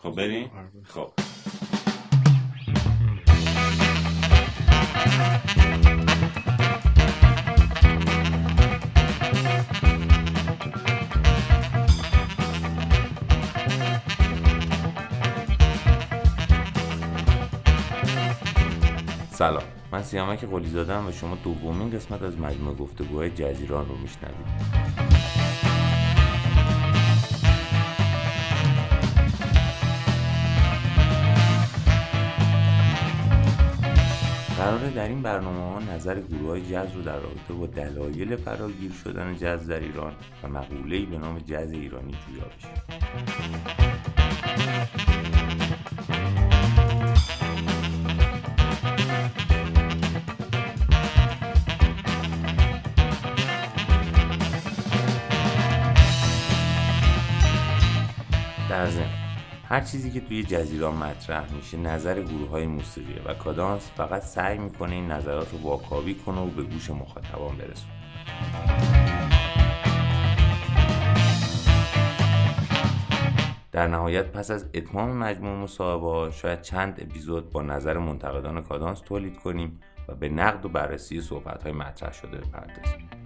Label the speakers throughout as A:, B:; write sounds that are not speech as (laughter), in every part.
A: خب بریم خب سلام. من سیامک قلی زادم و شما دومین قسمت از مجموعه گفتگوهای جزیران رو میشنوید قراره در این برنامه ها نظر گروه های جز رو در رابطه با دلایل فراگیر شدن جز در ایران و مقوله‌ای به نام جز ایرانی جویا بشه. در ضمن هر چیزی که توی جزیران مطرح میشه نظر گروه های موسیقیه و کادانس فقط سعی می‌کنه این نظرات رو واکاوی کنه و به گوش مخاطبان برسونه. در نهایت پس از اتمام مجموع مصاحبه شاید چند اپیزود با نظر منتقدان کادانس تولید کنیم و به نقد و بررسی صحبت های مطرح شده بپردازیم.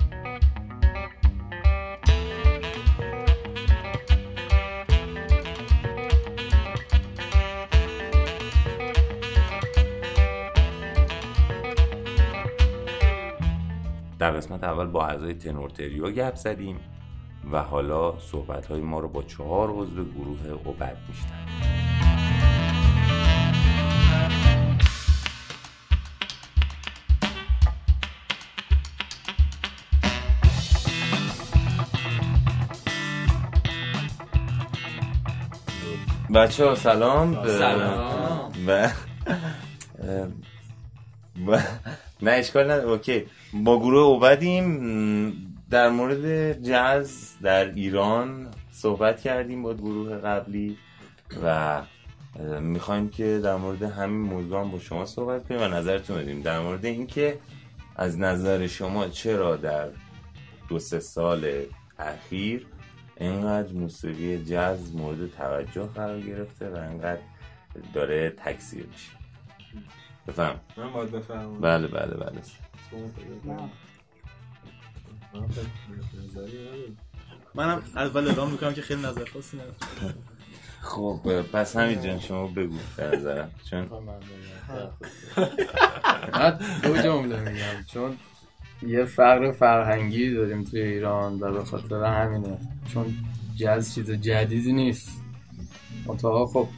A: در قسمت اول با اعضای تنور تریو گپ زدیم و حالا صحبت های ما رو با چهار عضو گروه اوبد میشتن بچه ها سلام.
B: سلام
A: و و نه اشکال نداره. اوکی. با گروه اوبدیم در مورد جز در ایران صحبت کردیم با گروه قبلی و می‌خوایم که در مورد همین موضوع هم با شما صحبت کنیم و نظرتون بدیم. در مورد اینکه از نظر شما چرا در دو سه سال اخیر اینقدر موسیقی جز مورد توجه قرار گرفته و اینقدر داره تکثیر میشه؟ بفهم.
B: من باید بفهمم.
A: بله بله بله.
C: منم اول اعلام می‌کنم که خیلی نظر خاصی ندارم.
A: خب پس همین جان شما بگو به نظرم. چون
D: من دو جمله میگم. چون یه فرق فرهنگی داریم توی ایران و به خاطر همینه. چون جز چیز جدیدی نیست. منتها خب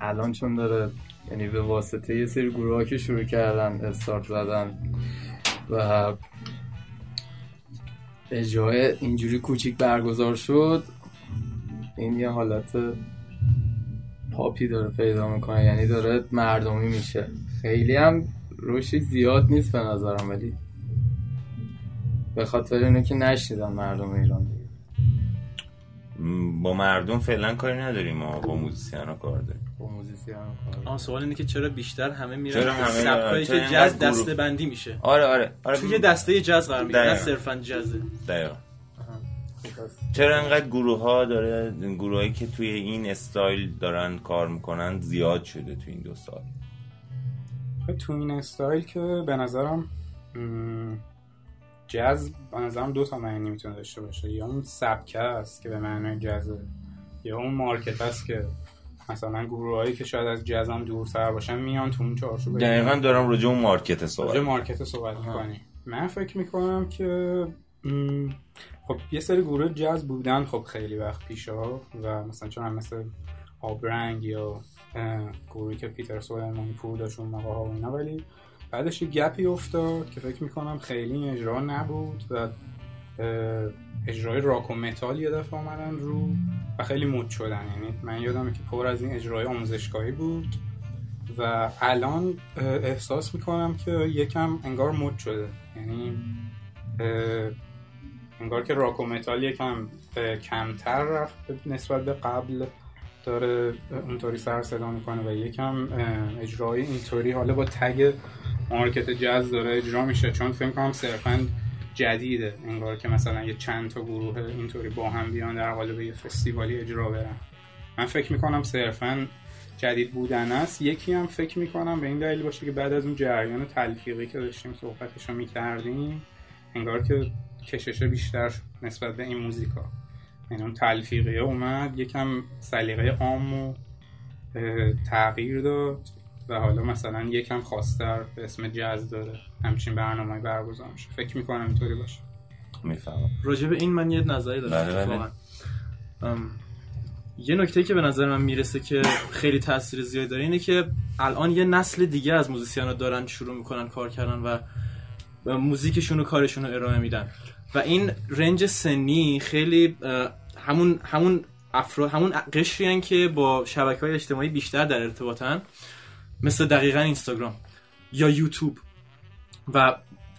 D: الان چون داره یعنی به واسطه یه سری گروه که شروع کردن استارت زدن و اجرای اینجوری کوچیک برگزار شد این یه حالت پاپی داره پیدا می‌کنه یعنی داره مردمی میشه. خیلی هم روشی زیاد نیست به نظرم ولی به خاطر اینه که نشیدن مردم ایران
A: با مردم فعلا کاری نداریم ما با musician ها کار داریم.
D: با
C: musician سوال اینه که چرا بیشتر همه میرن
A: چرا همه
C: سبکایی که جز دسته؟ بندی میشه؟
A: آره آره آره.
C: توی دسته جز قرار می‌گیره نه. صرفا جزه
A: دقیقا. چرا انقدر گروه ها داره گروه هایی که توی این استایل دارن کار می‌کنن زیاد شده توی این دو سال؟
E: خب تو این استایل که به نظرم جز به نظرم دو تا معنی می‌تونه داشته باشه. یا اون سبکه است که به معنی جزه یا اون market است که مثلا گروه هایی که شاید از جز هم دورتر باشن میان تو اون چارچوب
A: دقیقا دارم رجوع اون market
E: راجع
A: صحبت
E: market صحبت می‌کنی. من فکر می‌کنم که خب یه سری گروه جز بودن خب خیلی وقت پیش ها و مثلا چون هم مثل آبرنگ یا گروهی که پیتر سولرمانی پور داشت اون موقع ها و اینا ولی بعدش یه gap ی افتاد که فکر می‌کنم خیلی اجرا نبود و اجرای راک و متال یه دفعه آمدن رو و خیلی مد شدن. یعنی من یادمه که پر از این اجرای آموزشگاهی بود و الان احساس می‌کنم که یکم انگار مد شده. یعنی انگار که راک و متال یکم کمتر رفت نسبت به قبل. داره اونطوری سر صدا می‌کنه و یکم اجرای اینطوری حالا با تگ مارکت جاز داره اجرا میشه. چون فکر کنم صرفا جدیده انگار که مثلا یه چند تا گروه اینطوری با هم بیان در قالب یه فستیوالی اجرا برن. من فکر می‌کنم صرفا جدید بودن است. یکی هم فکر می‌کنم به این دلیل باشه که بعد از اون جریان تلفیقی که داشتیم صحبتش رو می‌کردیم انگار که کشش بیشتر نسبت به این موزیکا. یعنی اون تلفیقیه اومد یکم سلیقه عام و تغییر داد. و حالا مثلا یکم خواستر به اسم جاز داره. همچین برنامه برگزار میشه. فکر می‌کنم اینطوری باشه.
A: می‌فهمم.
C: راجع به این من یه نظری دارم.
A: بله، بله.
C: یه نکته که به نظر من می‌رسه که خیلی تاثیر زیادی داره اینه که الان یه نسل دیگه از موزیسیان دارن شروع می‌کنن کار کردن و و موزیکشون و کارشون رو ارائه میدن. و این رنج سنی خیلی همون همون افراد همون قشری که با شبکه های اجتماعی بیشتر در ارتباطن. مثل دقیقا اینستاگرام یا یوتیوب. و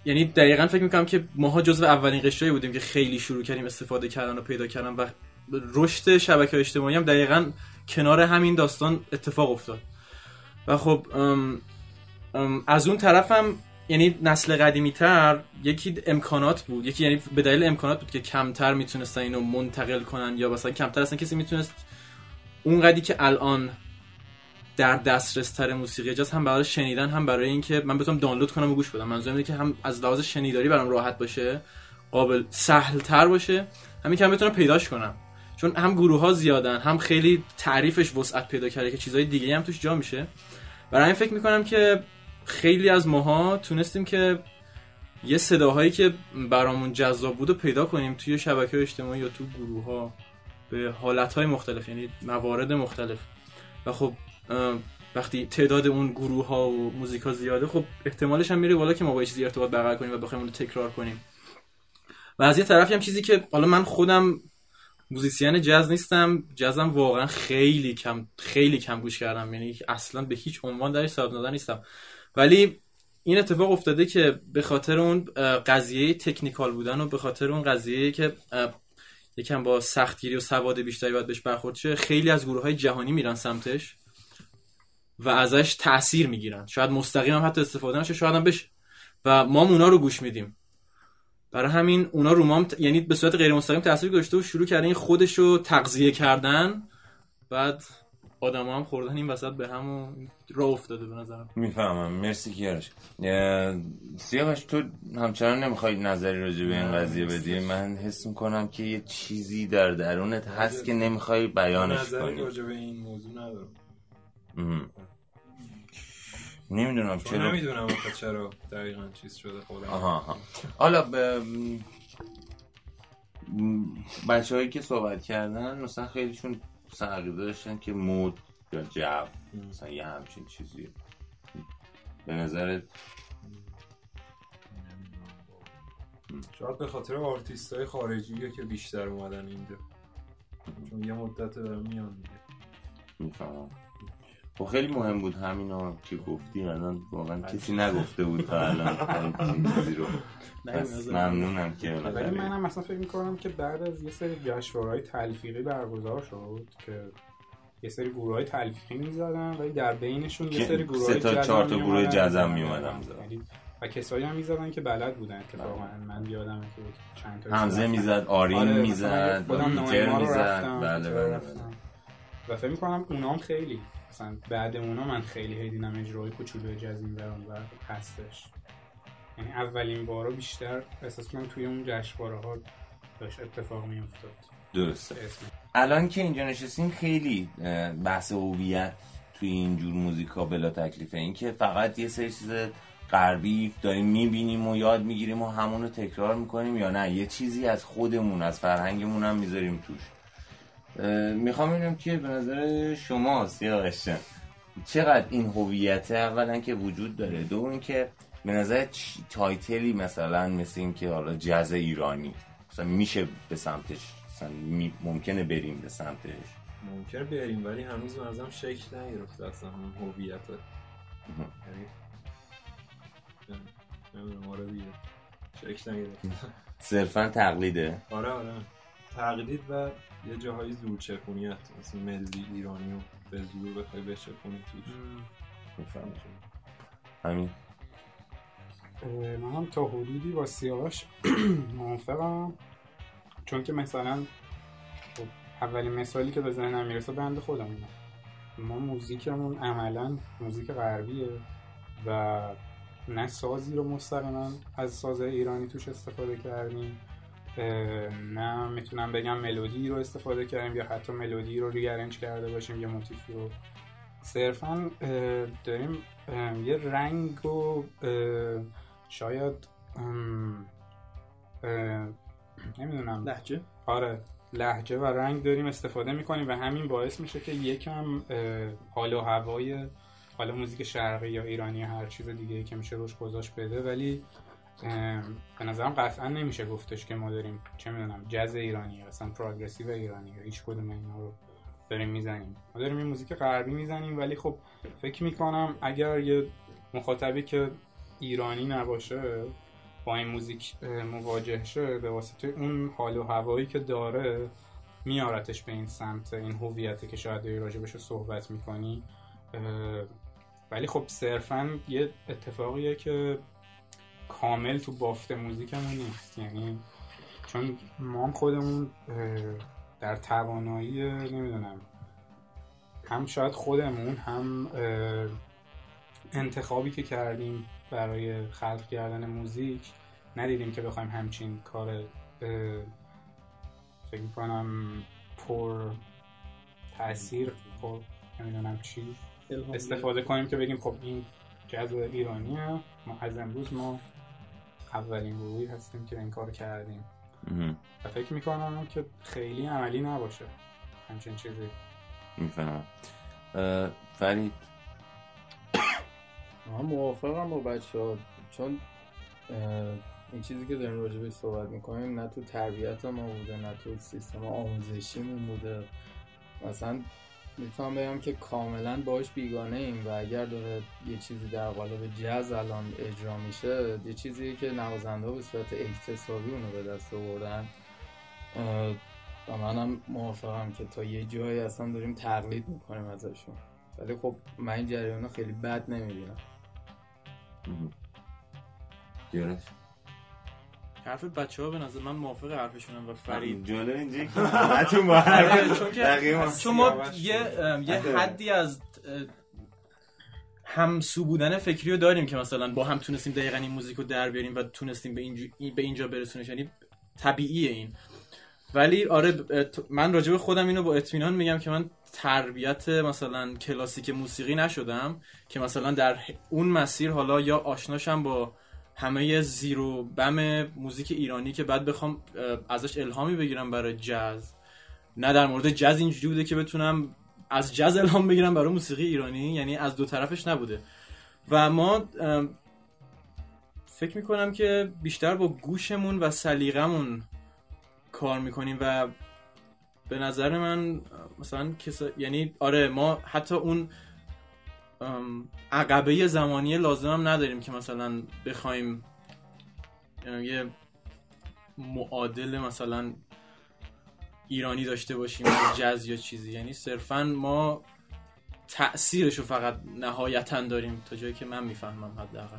C: یعنی دقیقا فکر می‌کنم که ماها جزو اولین قشرهایی بودیم که خیلی شروع کردیم استفاده کردن و پیدا کردن و رشد شبکه اجتماعی هم دقیقا کنار همین داستان اتفاق افتاد. و خب از اون طرفم یعنی نسل قدیمی تر یکی امکانات بود. یکی یعنی به دلیل امکانات بود که کمتر می‌تونستن اینو منتقل کنن یا مثلا کمتر اصلا کسی می‌تونست. اون قدی که الان در دسترس تر موسیقی جاز هم برای شنیدن هم برای اینکه من بتونم دانلود کنم و گوش بدم. منظورم اینه که هم از لحاظ شنیداری برام راحت باشه قابل سهل تر باشه. همین که هم بتونم پیداش کنم. چون هم گروه ها زیادن هم خیلی تعریفش وسعت پیدا کرده که چیزهای دیگه هم توش جا میشه. برای همین فکر می‌کنم که خیلی از ماها تونستیم که یه صداهایی که برامون جذاب بود و پیدا کنیم توی شبکه اجتماعی یا تو گروه ها به حالت مختلف یعنی موارد مختلف. و خب وقتی تعداد اون گروه ها و موزیک ها زیاده خب احتمالش هم میره بالا که ما با چیزی ارتباط برقرار کنیم و بخوایم اون رو تکرار کنیم. و از یه طرفی هم چیزی که حالا من خودم موزیسین جاز نیستم جازم واقعا خیلی کم خیلی کم گوش کردم یعنی اصلا به هیچ عنوان درش صاحب نظر نیستم. ولی این اتفاق افتاده که به خاطر اون قضیه تکنیکال بودن و به خاطر اون قضیه که یکم با سختگیری و سواد بیشتری باید بهش برخورد شه خیلی از گروه های جهانی میرن سمتش. و ازش تاثیر می‌گیرن. شاید مستقیم هم حتی استفاده نشه شاید هم بشه. و ما هم اونا رو گوش میدیم. برای همین اونا رو ما هم ت- یعنی به صورت غیر مستقیم تاثیر گذاشته و شروع کردن این خودش رو تغذیه کردن. بعد آدم هم خوردن این وسط به هم و راه افتاده به نظرم.
A: می‌فهمم. مرسی کیارش. سیاوش تو همچنان نمی‌خوای نظری راجع به این قضیه بدی؟ من حس می‌کنم که یه چیزی در درونت هست که نمی‌خوای بیانش
B: نظری
A: کنی.
B: راجع به این موضوع ندارم.
A: نمی‌دونم چرا.
B: نمی‌دونم آخه چرا دقیقا چیز شده خودم.
A: آها آها. حالا بچه هایی که صحبت کردن مثلا خیلیشون عقیده داشتن که مود یا جو مثلا یه همچین چیزی. به نظرت؟
B: شاید به خاطر آرتیست های خارجیه که بیشتر اومدن اینجا. چون یه مدت میان دیگه.
A: می‌فهمم. خب خیلی مهم بود همینا که گفتی الان واقعا کسی نگفته بود تا الان (laughs) چیزی رو. پس ممنونم که
E: ولی منم مثلا فکر می‌کنم که بعد از یه سری جشنواره‌های تلفیقی برگزار شد که یه سری گروه های تلفیقی می‌زدن ولی در بینشون یه سری گروه
A: سه تا چهار تا گروه جزم میومدن
E: و کسایی هم می‌زدن که بلد بودن اتفاقا من یادمه که چند تا
A: حمزه می‌زد آرین
E: آره،
A: می‌زد پیتر می‌زد.
E: رفتم،
A: بله بله. بله.
E: و فکر می‌کنم اونام خیلی بعد اونا من خیلی هی دیدم اجرای کوچولو جز این برام و هستش. یعنی اولین بارا بیشتر احساس کنم توی اون جشنواره ها داشت اتفاق میافتاد.
A: درسته.
E: اسم.
A: الان که اینجا نشستیم خیلی بحث هویت توی اینجور موزیکا بلا تکلیفه. این که فقط یه سری چیز غربی داریم می‌بینیم و یاد می‌گیریم و همون رو تکرار می‌کنیم یا نه یه چیزی از خودمون از فرهنگمون هم می‌ذاریم توش. می‌خوام ببینم که به نظر شما سیاوشن چقدر این هویت اولا که وجود داره دوم که به نظر تایتلی مثلا مثل این که حالا جز ایرانی مثلا میشه به سمتش مثلا ممکنه بریم به سمتش.
B: ممکنه بریم ولی هنوز منظرم شکل نگرفته اصلا همون هویت. یعنی آره شکل نگرفته.
A: صرفا تقلیده.
B: آره آره. تقلید و یه جاهای زور چپونیت مثل ملی ایرانی رو به زور بخوای بچپونی توش.
A: می‌فهمم. همین
E: من هم تا حدودی با سیاوش (clears throat) موافقم. چون که مثلا خب اولین مثالی که به ذهنم می‌رسه بند خودمونه ما موزیکمون عملا موزیک غربیه و نه سازی رو مستقیما از ساز ایرانی توش استفاده کردیم. نه می‌تونم بگم ملودی رو استفاده کردیم یا حتی ملودی رو ریارنج کرده باشیم یا موتیفی رو. صرفا داریم یه رنگ و شاید نمی‌دونم.
C: لحجه
E: آره لحجه و رنگ داریم استفاده می‌کنیم و همین باعث میشه که یکم حال و هوای حالا موزیک شرقی یا ایرانی یا هر چیز دیگه که میشه روش گذاشت بده. ولی به نظرم قطعا نمیشه گفتش که ما داریم چه می‌دونم جز ایرانی یا اصلا پروگرسیو ایرانی یا هیچ کدوم اینا رو داریم می‌زنیم. ما داریم این موزیک غربی می‌زنیم ولی خب فکر می‌کنم اگر یه مخاطبی که ایرانی نباشه با این موزیک مواجه شه به واسطه اون حال و هوایی که داره میارتش به این سمت این هویتی که شاید داری راجبش صحبت می‌کنی. ولی خب صرفا یه اتفاقیه که کامل تو بافت موزیکمون نیست. یعنی چون ما خودمون در توانایی نمی‌دونم هم شاید خودمون هم انتخابی که کردیم برای خلق کردن موزیک ندیدیم که بخوایم همچین کار فکر کنم پر تاثیر پر نمی‌دونم چی استفاده کنیم که بگیم خب این جز ایرانیه ما از امروز ما اولین گروهی هستیم که این کار کردیم. و فکر می‌کنم که خیلی عملی نباشه. همچین چیزی.
A: می‌فهمم. فرید.
D: من موافقم با بچه ها چون این چیزی که داریم راجبه صحبت می‌کنیم نه تو تربیت ما بوده نه تو سیستم آموزشیمون بوده. مثلا می‌تونم بگم که کاملا باش بیگانه ایم و اگر داره یه چیزی در قالب جز الان اجرا میشه یه چیزی که نوازنده به صورت اکتسابی اونو به دست آوردن. و منم موافقم که تا یه جایی اصلا داریم تقلید می‌کنیم ازشون. ولی خب من این جریان خیلی بد نمی‌بینم.
C: حرف بچه ها به نظر من موافق حرفشونم و فرید.
A: جالب اینجا که همتون با حرف
C: چون که. چون ما یه یه حدی از همسو بودن فکری رو داریم که مثلا با هم تونستیم دقیقا این موزیک رو در بیاریم و تونستیم به اینجا, به اینجا برسونش. یعنی طبیعیه این. ولی آره من راجع به خودم اینو با اطمینان میگم که من تربیت مثلا کلاسیک موسیقی نشدم که مثلا در اون مسیر حالا یا آشناشم با همه زیر و بم موزیک ایرانی که بعد بخوام ازش الهامی بگیرم برای جاز. نه در مورد جاز اینجوری بوده که بتونم از جاز الهام بگیرم برای موسیقی ایرانی یعنی از دو طرفش نبوده. و ما فکر می‌کنم که بیشتر با گوشمون و سلیقمون کار می‌کنیم و به نظر من مثلا کس... یعنی آره ما حتی اون عقبه زمانی لازم نداریم که مثلا بخوایم یه معادل مثلا ایرانی داشته باشیم جز یا چیزی. یعنی صرفا ما تأثیرشو فقط نهایتا داریم تا جایی که من می‌فهمم حداقل.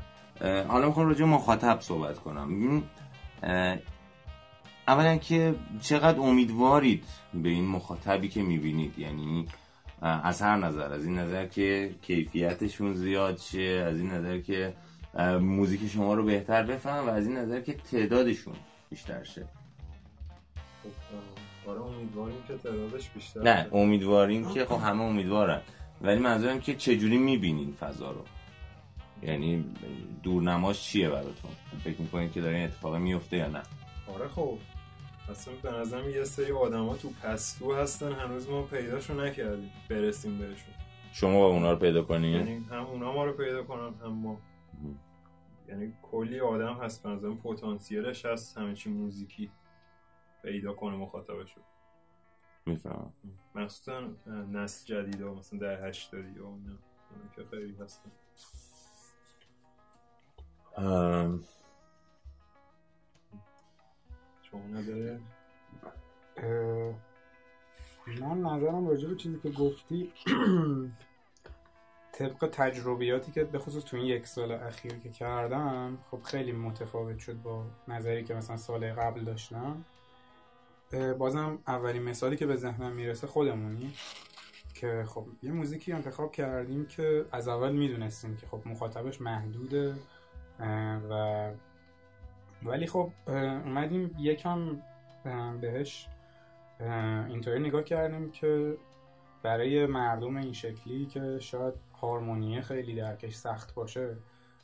A: حالا می‌خوام راجع مخاطب صحبت کنم. اولا که چقدر امیدوارید به این مخاطبی که می‌بینید. یعنی از هر نظر از این نظر که کیفیتشون زیاد شه از این نظر که موزیک شما رو بهتر بفهم و از این نظر که تعدادشون بیشتر شه.
B: آره امیدواریم که تعدادش بیشتر
A: نه امیدواریم که خب همه امیدوارن. ولی منظورم که چجوری می‌بینین فضا رو؟ یعنی دورنماش چیه براتون؟ فکر می‌کنید که داره این اتفاق میفته یا نه؟
B: آره خب. اصلا به نظرم یه سری آدم ها تو پستو هستن هنوز ما پیداشو نکردیم. برسیم بهشون.
A: شما با اونا رو پیدا کنین
B: یعنی هم اونا ما رو پیدا کنن هم ما. یعنی کلی آدم هست به نظرم پتانسیلش هست همه چی موزیکی پیدا کنه مخاطبشو.
A: می‌فهمم.
B: مخصوصا نسل جدید ها مثلا در هشتادی ها که خیلی هستن. شما نداره
E: من نظرم راجع به چیزی که گفتی (clears throat) طبق تجربیاتی که به خصوص تو این یک سال اخیر که کردم خب خیلی متفاوت شد با نظری که مثلا سال قبل داشتم. بازم اولین مثالی که به ذهنم می‌رسه خودمونی که خب یه موزیکی انتخاب کردیم که از اول می‌دونستیم که خب مخاطبش محدوده و ولی خب اومدیم یکم بهش اینطوری نگاه کردیم که برای مردم این شکلی که شاید هارمونیه خیلی درکش سخت باشه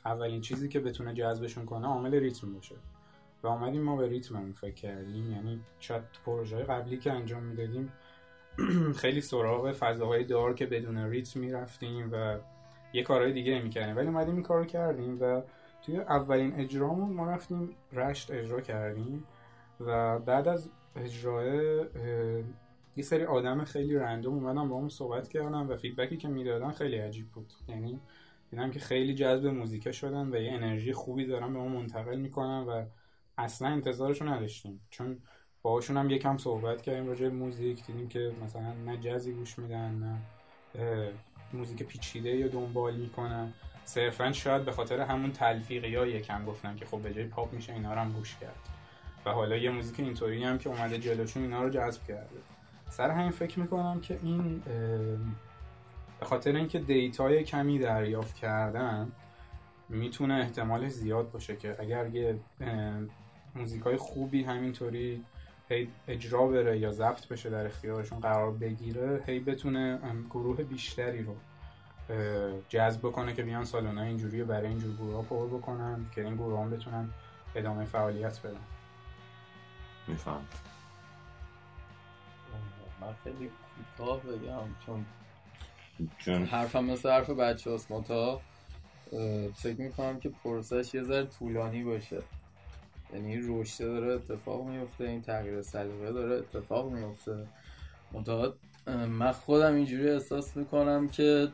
E: اولین چیزی که بتونه جذبشون کنه عامل ریتم باشه. و اومدیم ما به ریتممون فکر کردیم. یعنی شاید پروژه قبلی که انجام می‌دادیم (clears throat) خیلی سراغ فضاهای دار که بدون ریتم می‌رفتیم و یه کارهای دیگه نمی‌کردیم. ولی اومدیم این کارو کردیم و توی اولین اجرامون ما رفتیم رشت اجرا کردیم و بعد از اجرای یه سری آدم خیلی random اومدن با همون صحبت کردن و feedback ی که می‌دادن خیلی عجیب بود. یعنی دیدم که خیلی جذب music ا شدن و یه انرژی خوبی دارن به ما منتقل می‌کنن و اصلا انتظارشو نداشتیم. چون باهاشون هم یکم صحبت کردیم راجع music دیدیم که مثلا نه جزی گوش میدن نه music پیچیده یا دنبال می‌کنن. صرفا شاید به خاطر همون تلفیقی ها یکم گفتن که خب به جای پاپ میشه اینا رو هم گوش کرد. و حالا یه موزیک اینطوری هم که اومده جلوشون اینا رو جذب کرده. سر همین فکر می‌کنم که این به خاطر اینکه دیتای کمی دریافت کردن می‌تونه احتمال زیاد باشه که اگر یه موزیکای خوبی همینطوری هی اجرا بره یا ضبط بشه در اختیارشون قرار بگیره هی بتونه گروه بیشتری رو جذب کنه که بیان سالن اینجوری رو برای اینجور گروه ها پر بکنن که این گروه هم بتونن ادامه فعالیت بدن.
A: میفهم.
D: من خیلی کوتاه بگم چون
A: چون
D: حرفم مثل حرف بچه هاست متا فکر می‌کنم که پروسش یه ذره طولانی باشه. یعنی این رشته داره اتفاق میفته این تغییر سلیقه داره اتفاق میفته اه، من خودم اینجوری احساس می‌کنم که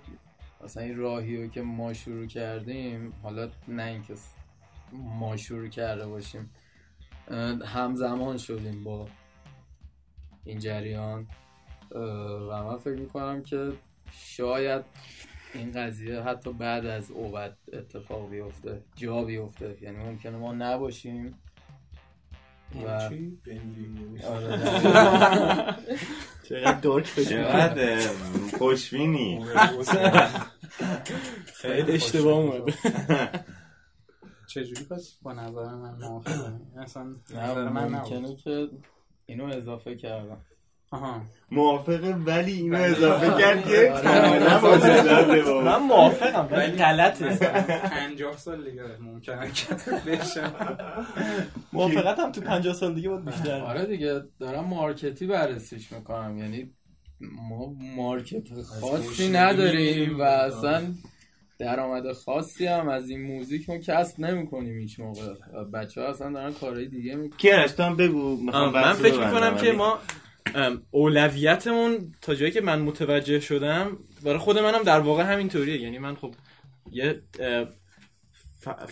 D: مثلا این راهی رو که ما شروع کردیم حالا نه اینکه ما شروع کرده باشیم همزمان شدیم با این جریان. و من فکر می‌کنم که شاید این قضیه حتی بعد از اوبت اتفاق بیفته جا بیفته. یعنی ممکنه ما نباشیم و
B: چی؟
D: آره.
C: چقدر
A: چقدر؟ خوشبینی.
C: خیلی اشتباه اومده (laughs)
E: چجوری پس؟ با نظر من موافقی. اصلا
D: نه
E: نظر من
D: ممکنه که اینو اضافه کردم.
E: آها.
A: موافقه ولی اینو اضافه کرد که کاملا متضاده با
C: من موافقم ولی غلطه.
E: پنجاه سال دیگه ممکنه که بشه.
C: موافقت هم تو 50 سال دیگه بود بیشتر.
D: آره دیگه دارم مارکتی بررسیش می‌کنم. یعنی ما مارکت خاصی نداریم و اصلا درآمد خاصی هم از این موزیک ما کسب نمی‌کنیم هیچ موقع. بچه ها اصلا دارن کارهای دیگه می‌کنن.
A: کیارش تو هم بگو. می‌خوام
C: من فکر می‌کنم که ما اولویتمون تا جایی که من متوجه شدم برای خود منم در واقع همینطوریه. یعنی من خب یه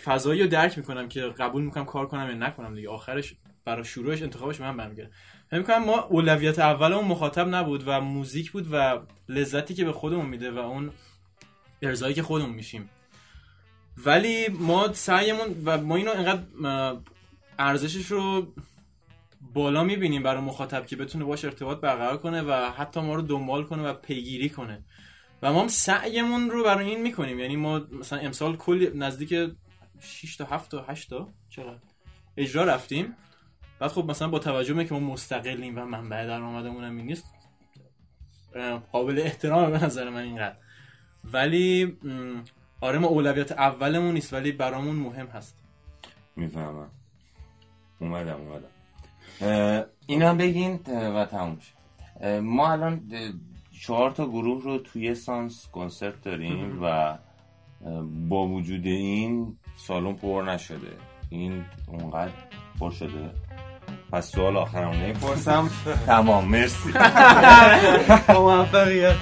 C: فضایی رو درک می‌کنم که قبول می‌کنم کار کنم یا نکنم دیگه. آخرش برای شروعش انتخابش من برمیگرده فکر می‌کنم ما اولویت اولمون مخاطب نبود و موزیک بود و لذتی که به خودمون میده و اون ارزایی که خودمون میشیم. ولی ما سعیمون و ما اینو انقدر اه، ارزشش رو بالا می‌بینیم برای مخاطب که بتونه باش ارتباط برقرار کنه و حتی ما رو دنبال کنه و پیگیری کنه. و ما هم سعیمون رو برای این می‌کنیم. یعنی ما مثلا امسال کلی نزدیک 6 تا 7 تا 8 تا چقدر اجرا رفتیم. بعد خب مثلا با توجه به که ما مستقلیم و منبع درآمدمون هم این نیست قابل احترام به نظر من اینقدر. ولی آره ما اولویت اولمون نیست ولی برامون مهم هست.
A: می‌فهمم. اومدم اومدم. هم بگین و تموم. اه، ما الان چهار تا گروه رو توی سانس کنسرت داریم و با وجود این سالن پر نشده. این اونقدر پر شده. پس سوال آخرم نمی‌پرسم (laughs) تمام مرسی.
C: موفقیت.